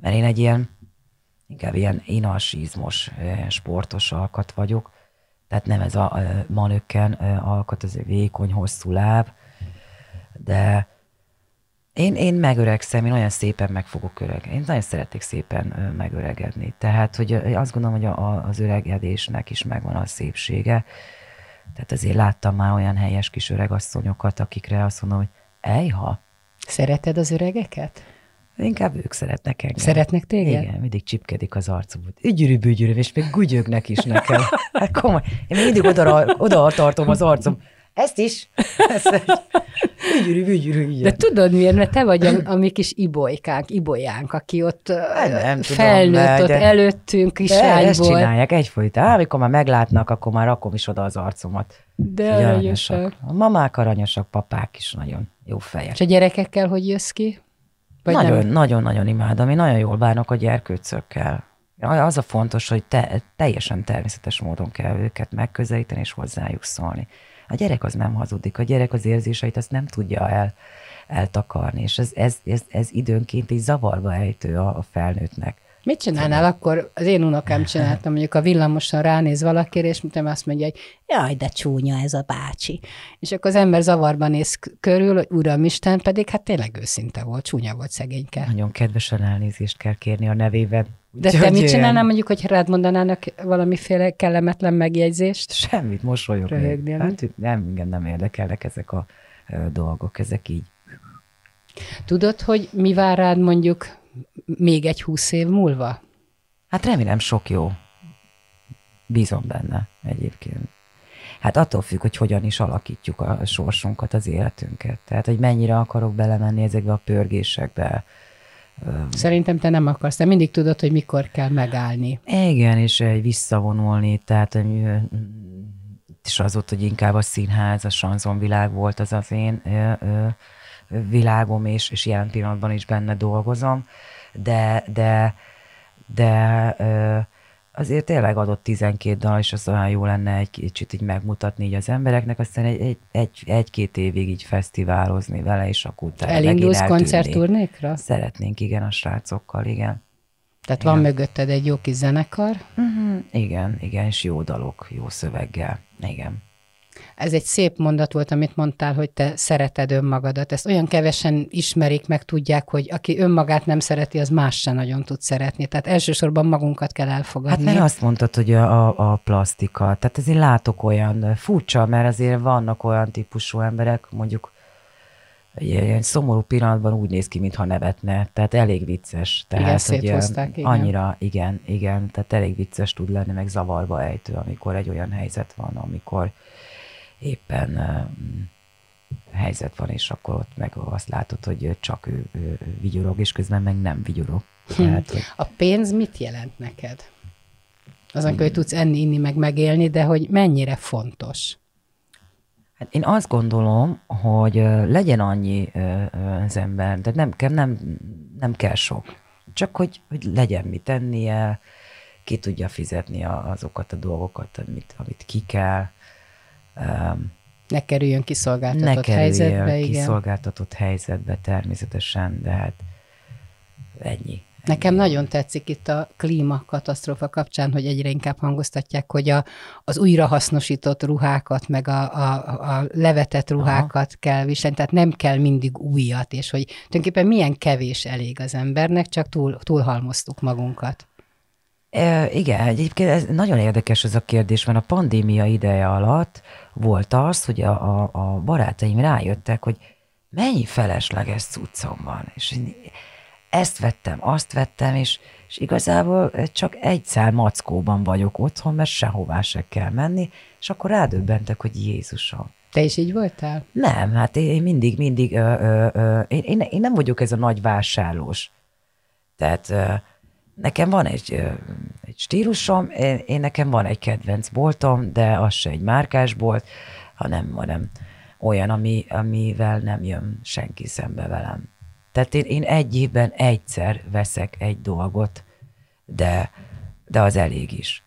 mert én egy ilyen, inkább ilyen inalsizmos, ilyen sportos alkat vagyok. Tehát nem ez a manökken alkat, ez egy vékony, hosszú láb, de én, én megöregszem, én olyan szépen meg fogok öregedni. Én nagyon szeretek szépen megöregedni. Tehát, hogy azt gondolom, hogy a, az öregedésnek is megvan a szépsége. Tehát azért láttam már olyan helyes kis öregasszonyokat, akikre azt mondom, hogy ejha, Szereted az öregeket? inkább ők szeretnek engem. Szeretnek téged? Igen, mindig csipkedik az arcuk. Ügyürű, bügyürű, és még gügyögnek is nekem. Hát komoly. Én mindig oda, oda tartom az arcom. Ezt is. Ezt ügyürű, bügyürű, igen. De tudod miért? Mert te vagy a, a mi kis ibolykánk, ibolyánk, aki ott nem tudom, felnőtt de- ott de- előttünk De ezt kislányból. csinálják egyfolytában. Amikor már meglátnak, akkor már rakom is oda az arcomat. De aranyosak. A mamák aranyosak, papák is nagyon jó fejek. És a gyerekekkel hogy jössz ki? Vagy Nagyon, nem? nagyon, nagyon imádom. Én nagyon jól bánok a gyerkőcökkel. Az a fontos, hogy te, teljesen természetes módon kell őket megközelíteni és hozzájuk szólni. A gyerek az nem hazudik, a gyerek az érzéseit azt nem tudja el, eltakarni, és ez, ez, ez, ez időnként így zavarba ejtő a, a felnőttnek. Mit csinálnál akkor? Az én unokám csináltam, mondjuk a villamoson ránéz valakire, és mint azt mondja, hogy jaj, de csúnya ez a bácsi. És akkor az ember zavarban néz körül, hogy uram Isten, pedig hát tényleg őszinte volt, csúnya volt szegényke. Nagyon kedvesen elnézést kell kérni a nevében. De te mit csinálnál mondjuk, hogy rád mondanának valamiféle kellemetlen megjegyzést? Semmit, mosolyogni. Hát nem, igen, nem érdekelnek ezek a dolgok, ezek így. Tudod, hogy mi vár rád mondjuk még egy húsz év múlva? Hát remélem sok jó. Bízom benne egyébként. Hát attól függ, hogy hogyan is alakítjuk a sorsunkat, az életünket. Tehát, hogy mennyire akarok belemenni ezekbe a pörgésekbe. Szerintem te nem akarsz, te mindig tudod, hogy mikor kell megállni. Igen, és egy visszavonulni, tehát és az ott, hogy inkább a színház, a sanzonvilág volt az az én világom, és, és jelen pillanatban is benne dolgozom, de, de, de ö, azért tényleg adott 12 dal, és az olyan jó lenne egy kicsit így megmutatni így az embereknek, aztán egy, egy, egy, egy-két évig így fesztiválozni vele, és akkor utána Elindulsz koncertturnékra? Szeretnénk, igen, a srácokkal, igen. Tehát igen. van mögötted egy jó kis zenekar? Uh-huh. Igen, igen, és jó dalok, jó szöveggel, igen. Ez egy szép mondat volt, amit mondtál, hogy te szereted önmagadat. Ezt olyan kevesen ismerik, meg tudják, hogy aki önmagát nem szereti, az más se nagyon tud szeretni. Tehát elsősorban magunkat kell elfogadni. Hát mert azt mondtad, hogy a, a, a plastika. Tehát azért látok olyan furcsa, mert azért vannak olyan típusú emberek, mondjuk ilyen szomorú pillanatban úgy néz ki, mintha nevetne, tehát elég vicces. Tehát, igen, hogy igen. Annyira, igen, igen, tehát elég vicces tud lenni, meg zavarba ejtő, amikor egy olyan helyzet van, amikor éppen uh, helyzet van, és akkor ott meg azt látod, hogy csak ő, ő, vigyorog, és közben meg nem vigyorog. Hm. Tehát, hogy... A pénz mit jelent neked? Azon, hogy tudsz enni, inni, meg megélni, de hogy mennyire fontos? Hát én azt gondolom, hogy legyen annyi az ember, de nem, kell, nem, nem kell sok. Csak hogy, hogy legyen mit tennie, ki tudja fizetni azokat a dolgokat, amit, amit ki kell. Ne kerüljön kiszolgáltatott ne kerüljön helyzetbe, igen. kiszolgáltatott helyzetbe természetesen, de hát ennyi. Nekem nagyon tetszik itt a klímakatasztrófa kapcsán, hogy egyre inkább hangoztatják, hogy a, az újrahasznosított ruhákat, meg a, a, a levetett ruhákat Aha. kell viselni, tehát nem kell mindig újat, és hogy tulajdonképpen milyen kevés elég az embernek, csak túl, túlhalmoztuk magunkat. E, igen, egyébként ez nagyon érdekes ez a kérdés, mert a pandémia ideje alatt volt az, hogy a, a, a barátaim rájöttek, hogy mennyi felesleges cuccom van, és ezt vettem, azt vettem, és, és igazából csak egy szál mackóban vagyok otthon, mert sehová se kell menni, és akkor rádöbbentek, hogy Jézusom. Te is így voltál? Nem, hát én mindig, mindig, ö, ö, ö, én, én, én nem vagyok ez a nagy vásárlós. Tehát nekem van egy, egy stílusom, én, én nekem van egy kedvenc boltom, de az se egy márkás bolt, hanem, hanem olyan, ami, amivel nem jön senki szembe velem. Tehát én, én egy évben egyszer veszek egy dolgot, de, de az elég is.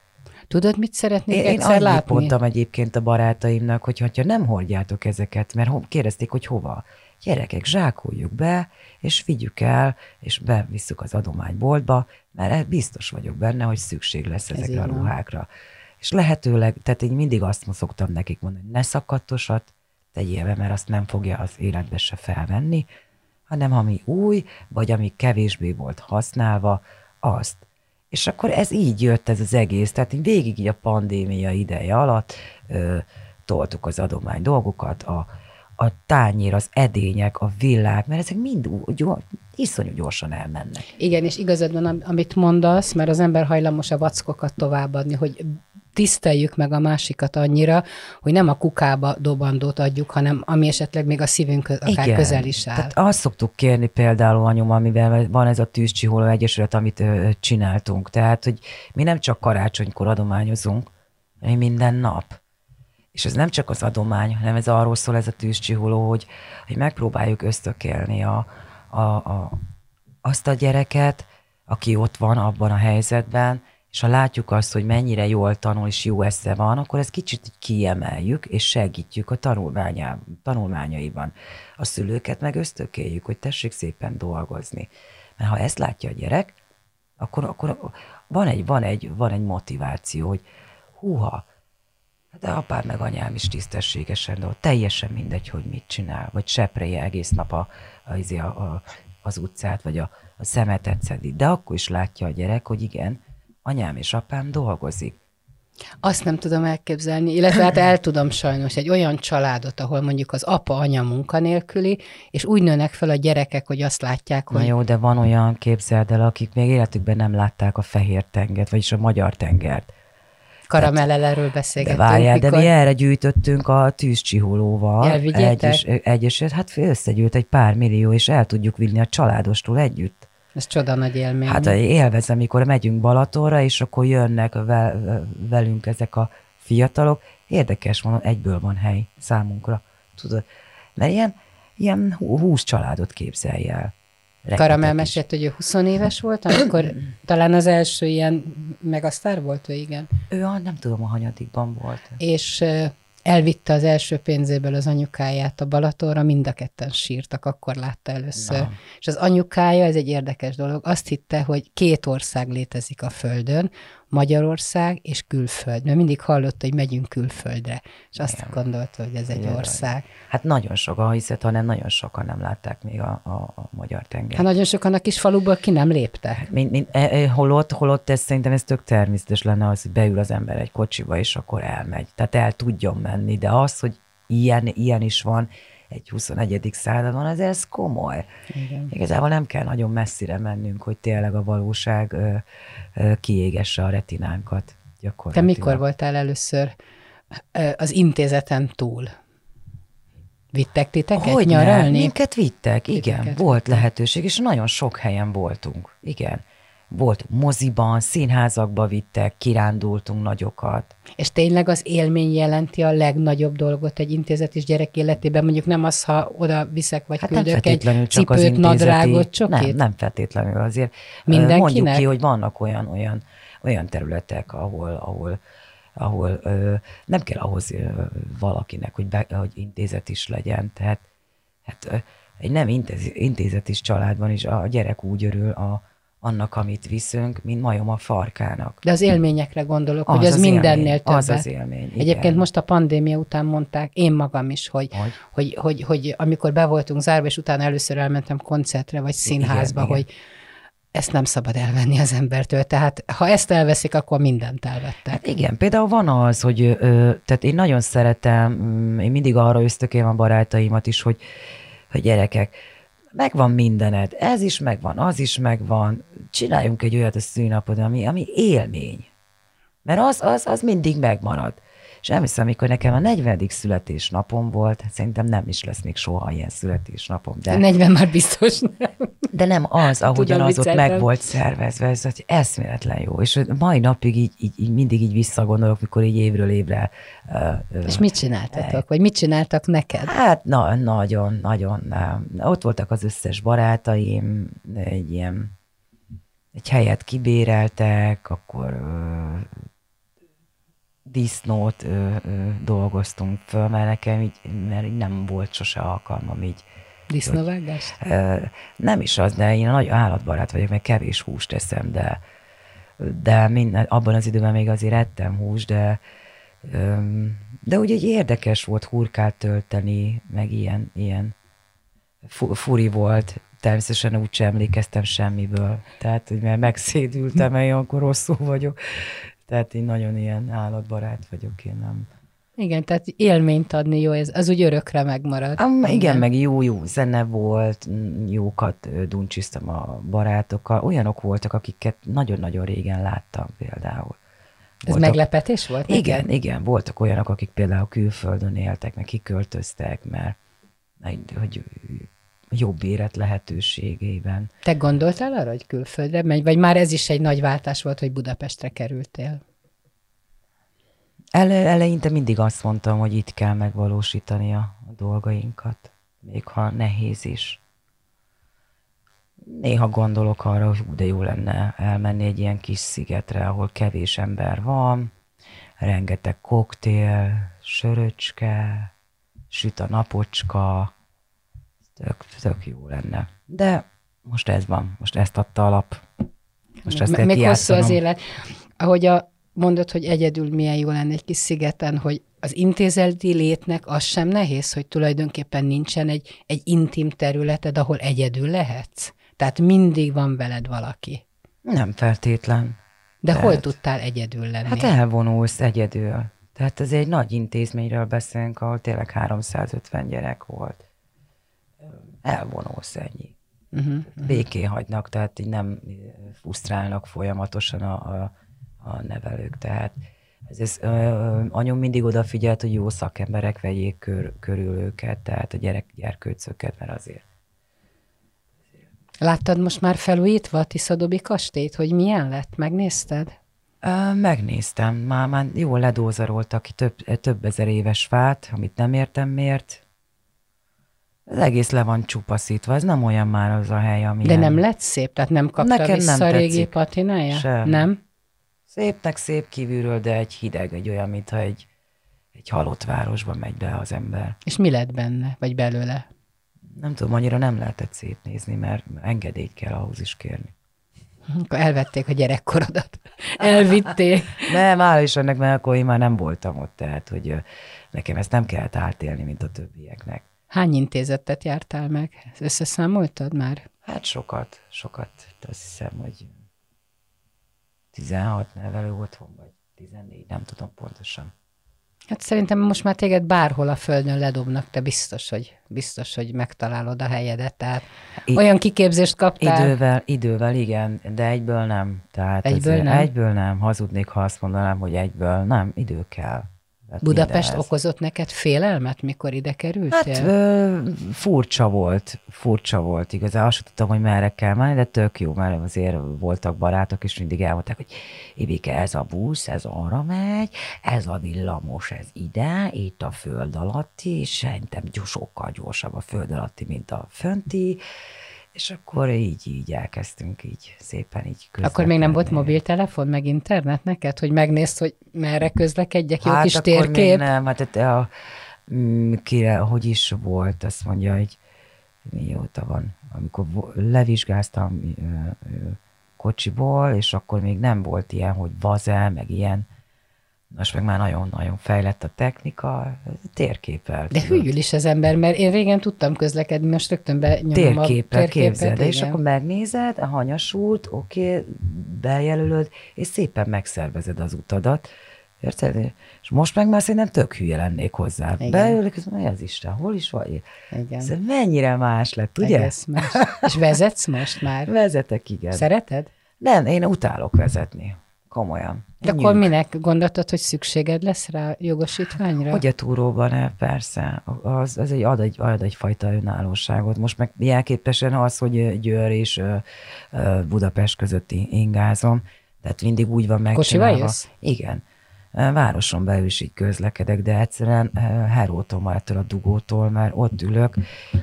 Tudod, mit szeretnék én, egyszer én látni? mondtam egyébként a barátaimnak, hogy ha nem hordjátok ezeket, mert kérdezték, hogy hova. Gyerekek, zsákoljuk be, és vigyük el, és bevisszük az adományboltba, mert biztos vagyok benne, hogy szükség lesz ezekre Ez a ruhákra. És lehetőleg, tehát én mindig azt szoktam nekik mondani, ne szakadtosat tegyél be, mert azt nem fogja az életbe se felvenni, hanem ami új, vagy ami kevésbé volt használva, azt. És akkor ez így jött ez az egész, tehát így végig így a pandémia ideje alatt ö, toltuk az adomány dolgokat, a, a tányér, az edények, a villák, mert ezek mind gyors, iszonyú gyorsan elmennek. Igen, és igazad van, amit mondasz, mert az ember hajlamos a vackokat továbbadni, hogy tiszteljük meg a másikat annyira, hogy nem a kukába dobandót adjuk, hanem ami esetleg még a szívünk akár Igen. közel is áll. Tehát azt szoktuk kérni például anyum, amivel van ez a tűzcsiholó egyesület, amit ö, csináltunk. Tehát, hogy mi nem csak karácsonykor adományozunk, hanem minden nap. És ez nem csak az adomány, hanem ez arról szól ez a tűzcsiholó, hogy, hogy megpróbáljuk ösztökélni a, a, a, azt a gyereket, aki ott van abban a helyzetben, és ha látjuk azt, hogy mennyire jól tanul és jó esze van, akkor ezt kicsit kiemeljük, és segítjük a tanulmányaiban. A szülőket meg ösztökéljük, hogy tessék szépen dolgozni. Mert ha ezt látja a gyerek, akkor, akkor van, egy, van, egy, van egy motiváció, hogy húha, de apám meg anyám is tisztességesen, de teljesen mindegy, hogy mit csinál, vagy sepreje egész nap a, a, a, a, az utcát, vagy a, a szemetet szedi. De akkor is látja a gyerek, hogy igen, anyám és apám dolgozik. Azt nem tudom elképzelni, illetve hát el tudom sajnos egy olyan családot, ahol mondjuk az apa, anya munkanélküli, és úgy nőnek fel a gyerekek, hogy azt látják, hogy... Na jó, de van olyan, képzeld el, akik még életükben nem látták a fehér tengert, vagyis a magyar tengert. Karamellel erről beszélgettünk. De várjál, mikor... de mi erre gyűjtöttünk a tűzcsiholóval. Elvigyétek? Egyes, egyesért, hát összegyűlt egy pár millió, és el tudjuk vinni a családostól együtt. Ez csoda nagy élmény. Hát élvezem, amikor megyünk Balatonra, és akkor jönnek velünk ezek a fiatalok. Érdekes, mondom, egyből van hely számunkra. Tudod, mert ilyen, ilyen húsz családot képzelj el. Karamel mesélt, hogy ő 20 éves volt, amikor talán az első ilyen megasztár volt, ő igen. Ő a, nem tudom, a hanyadikban volt. És elvitte az első pénzéből az anyukáját a Balatonra, mind a ketten sírtak, akkor látta először. Na. És az anyukája, ez egy érdekes dolog, azt hitte, hogy két ország létezik a Földön, Magyarország és külföld. Mert mindig hallotta, hogy megyünk külföldre. És azt Igen. gondolta, hogy ez egy Igen. ország. Hát nagyon sokan hiszed, hanem nagyon sokan nem látták még a, a, a magyar tenger. Hát nagyon sokan a kis faluból ki nem léptek. Mint, mint, e, e, holott, holott ez szerintem ez tök természetes lenne, az, hogy beül az ember egy kocsiba, és akkor elmegy. Tehát el tudjon menni, de az, hogy ilyen, ilyen is van, egy 21. században, az ez komoly. Igen. Igazából nem kell nagyon messzire mennünk, hogy tényleg a valóság ö, ö, kiégesse a retinánkat. Te mikor voltál először az intézeten túl? Vittek titeket hogy nyaralni? Nem, minket vittek, igen. Titeket volt lehetőség, és nagyon sok helyen voltunk. Igen volt moziban, színházakba vittek, kirándultunk nagyokat. És tényleg az élmény jelenti a legnagyobb dolgot egy intézet és gyerek életében? Mondjuk nem az, ha oda viszek, vagy hát küldök egy csak cipőt, az intézeti, nadrágot, csokit? Nem, nem feltétlenül azért. Mindenkinek? Mondjuk ki, hogy vannak olyan, olyan, olyan területek, ahol, ahol ahol ö, nem kell ahhoz ö, valakinek, hogy, be, hogy intézet is legyen. Tehát hát, ö, egy nem intéz, intézetis családban is a gyerek úgy örül a, annak, amit viszünk, mint majom a farkának. De az élményekre gondolok, az hogy az, az mindennél élmény, többet. Az az élmény, igen. Egyébként most a pandémia után mondták, én magam is, hogy, hogy, hogy, hogy, hogy amikor be voltunk zárva, és utána először elmentem koncertre, vagy színházba, igen, hogy igen. ezt nem szabad elvenni az embertől. Tehát ha ezt elveszik, akkor mindent elvettek. Hát igen, például van az, hogy ö, tehát én nagyon szeretem, mm, én mindig arra ösztökém a barátaimat is, hogy, hogy gyerekek, megvan mindened, ez is megvan, az is megvan, csináljunk egy olyat a szűnapod, ami, ami élmény. Mert az, az, az mindig megmarad. És emlékszem, amikor nekem a 40. születésnapom volt, szerintem nem is lesz még soha ilyen születésnapom. De 40 már biztos nem. De nem az, ahogyan Tudom, az ott meg volt szervezve, ez hogy eszméletlen jó. És mai napig így, így, így mindig így visszagondolok, mikor így évről évre. Uh, és mit csináltatok? Vagy mit csináltak neked? Hát na, nagyon, nagyon. Uh, ott voltak az összes barátaim, egy ilyen egy helyet kibéreltek, akkor uh, disznót ö, ö, dolgoztunk föl, mert nekem így, mert így nem volt sose alkalmam így. Disznóvágást? Nem is az, de én nagy állatbarát vagyok, meg kevés húst eszem, de, de minden, abban az időben még azért ettem húst, de de úgy egy érdekes volt hurkát tölteni, meg ilyen, ilyen furi volt, természetesen úgy sem emlékeztem semmiből. Tehát, hogy mert megszédültem, mert akkor rosszul vagyok. Tehát én nagyon ilyen állatbarát vagyok, én nem. Igen, tehát élményt adni jó, ez az úgy örökre megmarad. Um, igen, igen, meg jó, jó zene volt, jókat duncsiztam a barátokkal. Olyanok voltak, akiket nagyon-nagyon régen láttam például. Ez voltak, meglepetés volt? Igen, neked? igen, voltak olyanok, akik például külföldön éltek, meg kiköltöztek, mert hogy jobb élet lehetőségében. Te gondoltál arra, hogy külföldre megy, vagy már ez is egy nagy váltás volt, hogy Budapestre kerültél? Ele, eleinte mindig azt mondtam, hogy itt kell megvalósítani a, a dolgainkat, még ha nehéz is. Néha gondolok arra, hogy de jó lenne elmenni egy ilyen kis szigetre, ahol kevés ember van, rengeteg koktél, söröcske, süt a napocska, tök, tök jó lenne. De most ez van, most ezt adta alap. Most azt még, kell még hosszú az élet. Ahogy a, mondod, hogy egyedül milyen jó lenne egy kis szigeten, hogy az intézeti létnek az sem nehéz, hogy tulajdonképpen nincsen egy, egy intim területed, ahol egyedül lehetsz. Tehát mindig van veled valaki. Nem feltétlen. De Tehát- hol tudtál egyedül lenni? Hát elvonulsz egyedül. Tehát ez egy nagy intézményről beszélünk, ahol tényleg 350 gyerek volt. Elvonulsz ennyi. uh-huh. Békén hagynak, tehát így nem frusztrálnak folyamatosan a, a, a nevelők. Tehát ez, ez, anyum mindig odafigyelt, hogy jó szakemberek vegyék kör, körül őket, tehát a gyerek, gyerkőcöket, mert azért. Láttad most már felújítva a Tiszadobi kastélyt, hogy milyen lett? Megnézted? Megnéztem, már, már jól ledózaroltak ki több, több ezer éves fát, amit nem értem miért. Az egész le van csupaszítva, ez nem olyan már az a hely, ami. De nem lett szép? Tehát nem kapta Nekem vissza nem a régi patinája? Sem. Nem? Szépnek szép kívülről, de egy hideg, egy olyan, mintha egy, egy halott városba megy be az ember. És mi lett benne, vagy belőle? Nem tudom, annyira nem lehetett szép nézni, mert engedélyt kell ahhoz is kérni. Akkor elvették a gyerekkorodat. Elvitték. Nem, áll is ennek, mert akkor én már nem voltam ott, tehát hogy nekem ezt nem kellett átélni, mint a többieknek. Hány intézetet jártál meg? Összeszámoltad már? Hát sokat, sokat. Azt hiszem, hogy 16 nevelő otthon, vagy 14, nem tudom pontosan. Hát szerintem most már téged bárhol a földön ledobnak, te biztos, hogy, biztos, hogy megtalálod a helyedet. Tehát I- olyan kiképzést kaptál. Idővel, idővel igen, de egyből nem. Tehát Egyből nem? Egyből nem. Hazudnék, ha azt mondanám, hogy egyből nem. Idő kell. Tehát Budapest mindenhez. okozott neked félelmet, mikor ide kerültél? Hát ö, furcsa volt, furcsa volt igazán. Azt tudtam, hogy merre kell menni, de tök jó, mert azért voltak barátok, és mindig elmondták, hogy Ivike, ez a busz, ez arra megy, ez a villamos, ez ide, itt a föld alatti, és szerintem sokkal gyorsabb a föld alatti, mint a fönti, és akkor így, így elkezdtünk így szépen így Akkor még nem volt közlekedni. mobiltelefon, meg internet neked, hogy megnézd, hogy merre közlekedjek, jó hát kis akkor még térkép? nem, hát te a, mm, kire, hogy is volt, azt mondja, hogy mióta van, amikor levizsgáztam ö, ö, kocsiból, és akkor még nem volt ilyen, hogy vazel, meg ilyen, most meg már nagyon-nagyon fejlett a technika, térképpel. De hülyül is az ember, mert én régen tudtam közlekedni, most rögtön benyomom a Térképpel térképet. képzeld, és igen. akkor megnézed a hanyasút, oké, bejelölöd, és szépen megszervezed az utadat. Érted? És most meg már szerintem tök hülye lennék hozzá. Igen. Beülök, ez mi az Isten, hol is vagy? Igen. Ez mennyire más lett, ugye? Egész más. És vezetsz most már? Vezetek, igen. Szereted? Nem, én utálok vezetni. Komolyan. De Nyűg. akkor minek gondoltad, hogy szükséged lesz rá jogosítványra? Hogy a túróban el, persze. Az, az egy, ad, egy, ad egyfajta önállóságot. Most meg jelképesen az, hogy Győr és ö, Budapest közötti ingázom, tehát mindig úgy van megcsinálva. Kocsival jössz? Igen. Városon belül is így közlekedek, de egyszerűen herótom ettől a dugótól, mert ott ülök,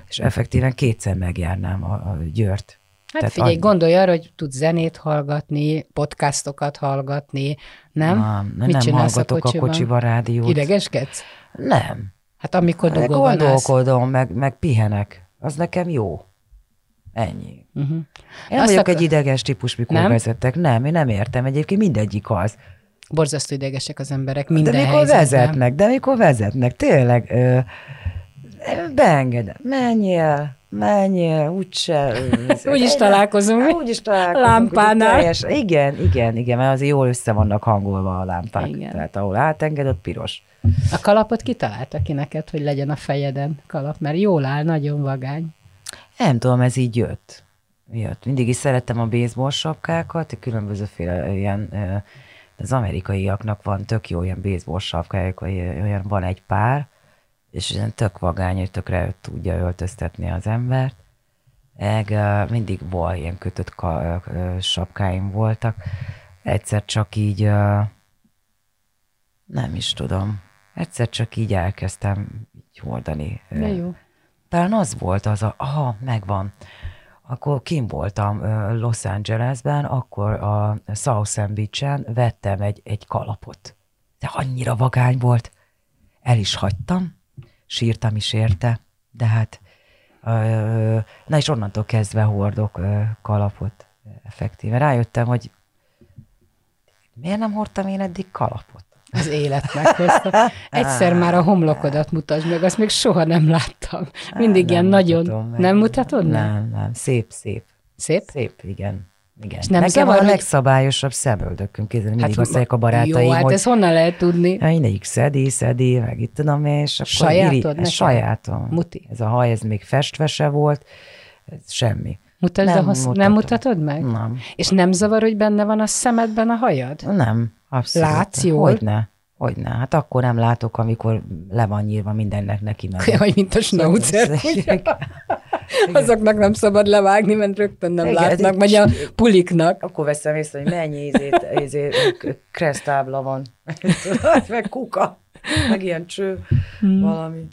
és effektíven kétszer megjárnám a, a Győrt. Hát Tehát figyelj, annyi. gondolj arra, hogy tudsz zenét hallgatni, podcastokat hallgatni, nem? Nem, Mit nem csinálsz hallgatok a kocsiban? kocsiban rádiót. Idegeskedsz? Nem. Hát amikor Hát dugóban állsz. Gondolkodom, meg, meg pihenek. Az nekem jó. Ennyi. Uh-huh. Én Azt vagyok ak- egy ideges típus, mikor Nem? vezetek. Nem, én nem értem. Egyébként mindegyik az. Borzasztó idegesek az emberek minden de mikor helyzetben. vezetnek, de mikor vezetnek, tényleg ö, beengedem. Menjél, menjél, úgyse. Úgyis találkozunk. Úgy is találkozunk. Lámpánál. úgyhogy Teljes, igen, igen, igen, mert azért jól össze vannak hangolva a lámpák. Igen. Tehát ahol átenged, ott piros. A kalapot kitalálta ki neked, hogy legyen a fejeden kalap, mert jól áll, nagyon vagány. Nem tudom, ez így jött. jött. Mindig is szerettem a baseball sapkákat, különbözőféle ilyen, az amerikaiaknak van tök jó ilyen baseball sapkájuk, olyan van egy pár, és ilyen tök vagány, hogy tökre tudja öltöztetni az embert. Meg ö, mindig volt ilyen kötött ka, sapkáim voltak. Egyszer csak így, nem is tudom, egyszer csak így elkezdtem így hordani. De jó. talán az volt az a, aha, megvan. Akkor kim voltam Los Angelesben, akkor a South End Beach-en vettem egy, egy kalapot. De annyira vagány volt. El is hagytam, sírtam is érte, de hát na és onnantól kezdve hordok kalapot. effektíve. Rájöttem, hogy miért nem hordtam én eddig kalapot? Az élet meghozta. Egyszer már a homlokodat mutasd meg, azt még soha nem láttam. Mindig Nem ilyen nagyon... meg. Nem mutatod? Nem, nem. Szép, szép. Szép? Szép, igen. Igen. És nem Nekem zavar, a hogy- legszabályosabb szemöldöküm. Képzeld, mindig azt mondják a barátaim, Jó, hát hogy ezt honnan lehet tudni? Ja, mindig szedi, szedi, meg itt tudom én, és akkor Sajátod iri, neked? ez sajátom. Muti. Ez a haj, ez még festve se volt, ez semmi. Mutasd Nem a mutatom. nem mutatod meg? Nem. És nem zavar, hogy benne van a szemedben a hajad? Nem, abszolút. Látsz jól? Hogyne, hogyne. Hát akkor nem látok, amikor le van nyírva mindennek neki. Hogy mint a schnauzer. Azoknak nem szabad levágni, mert rögtön nem Igen, látnak, vagy a puliknak. Akkor veszem észre, hogy mennyi izét, izét, kresztábla van. Meg kuka, meg ilyen cső, valami.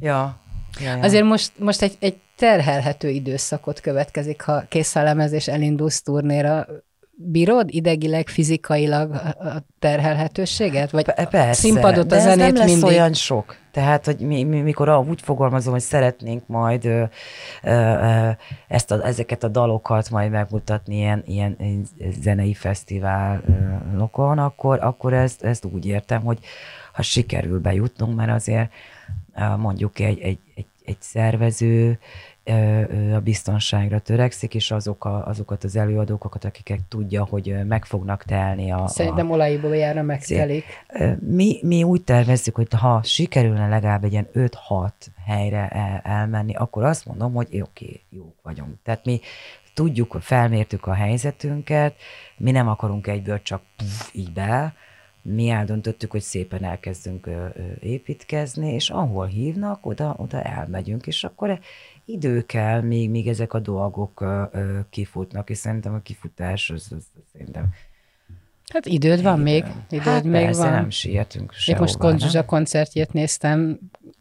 Ja. ja, ja. Azért most, most egy, egy terhelhető időszakot következik, ha kész a lemez és elindulsz turnéra. Bírod idegileg, fizikailag a terhelhetőséget? Vagy Pe- Persze, színpadot, a zenét nem lesz mindig? olyan sok. Tehát, hogy mi, mi, mikor úgy fogalmazom, hogy szeretnénk majd ö, ö, ö, ezt a, ezeket a dalokat majd megmutatni ilyen, ilyen, zenei fesztiválokon, akkor, akkor ezt, ezt úgy értem, hogy ha sikerül bejutnunk, mert azért mondjuk egy, egy, egy, egy szervező a biztonságra törekszik, és azok a, azokat az előadókat, akiket tudja, hogy meg fognak telni a, Szerintem olajból járna megtelik. Mi, mi úgy tervezzük, hogy ha sikerülne legalább egy ilyen 5-6 helyre el, elmenni, akkor azt mondom, hogy oké, okay, jók vagyunk. Tehát mi tudjuk, felmértük a helyzetünket, mi nem akarunk egyből csak puf, így be, mi eldöntöttük, hogy szépen elkezdünk építkezni, és ahol hívnak, oda, oda elmegyünk, és akkor idő kell, míg, míg ezek a dolgok ö, kifutnak, és szerintem a kifutás az, az, az szerintem Hát időd van még. Időd hát még persze, van. nem sietünk sehova. most Konzsuzsa koncertjét néztem,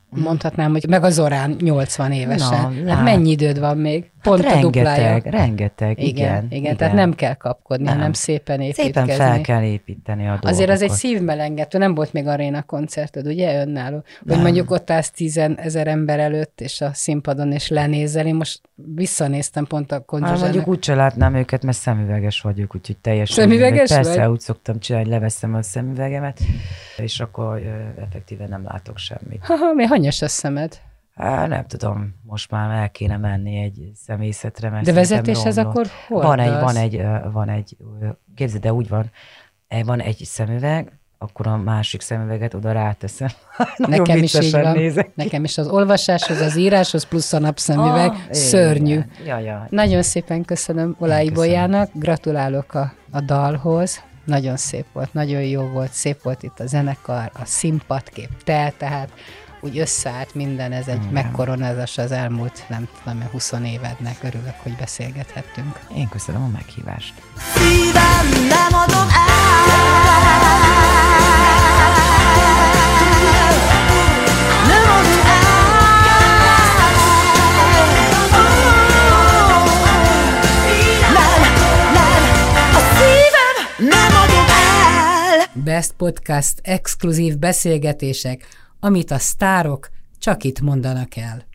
mondhatnám, hogy meg a Zorán 80 évesen. Na, hát mennyi időd van még? Pont hát a duplája. rengeteg, rengeteg, igen. Igen, igen, igen, tehát nem kell kapkodni, nem. hanem szépen építkezni. Szépen fel kell építeni a dolgokat. Azért az egy szívmelengető, nem volt még aréna koncerted, ugye, önálló? Hogy Nem. mondjuk ott állsz tízezer ember előtt, és a színpadon, és lenézel. Én most visszanéztem pont a koncertet. mondjuk úgy se látnám őket, mert szemüveges vagyok, úgyhogy teljesen... Szemüveges Persze, vagy? úgy szoktam csinálni, hogy leveszem a szemüvegemet, és akkor ö, effektíve nem látok semmit. Haha, mi hanyas a szemed? Há, nem tudom, most már el kéne menni egy szemészetre, mert De vezetéshez akkor hol Van egy, van egy, van egy, képzeld, de úgy van, eh, van egy szemüveg, akkor a másik szemüveget oda ráteszem. Nekem is így van. nézek. Nekem is az olvasáshoz, az íráshoz, plusz a napszemüveg. Ah, szörnyű. igen. Ja, ja. Nagyon szépen köszönöm Olái Én köszönöm. Bolyának, gratulálok a, a dalhoz. Nagyon szép volt, nagyon jó volt, szép volt itt a zenekar, a színpadkép, te, tehát úgy összeállt minden, ez egy megkoronázás az elmúlt, nem tudom, 20 évednek. Örülök, hogy beszélgethettünk. Én köszönöm a meghívást. Nem adom el szívem nem adom el Best Podcast exkluzív beszélgetések, amit a sztárok csak itt mondanak el.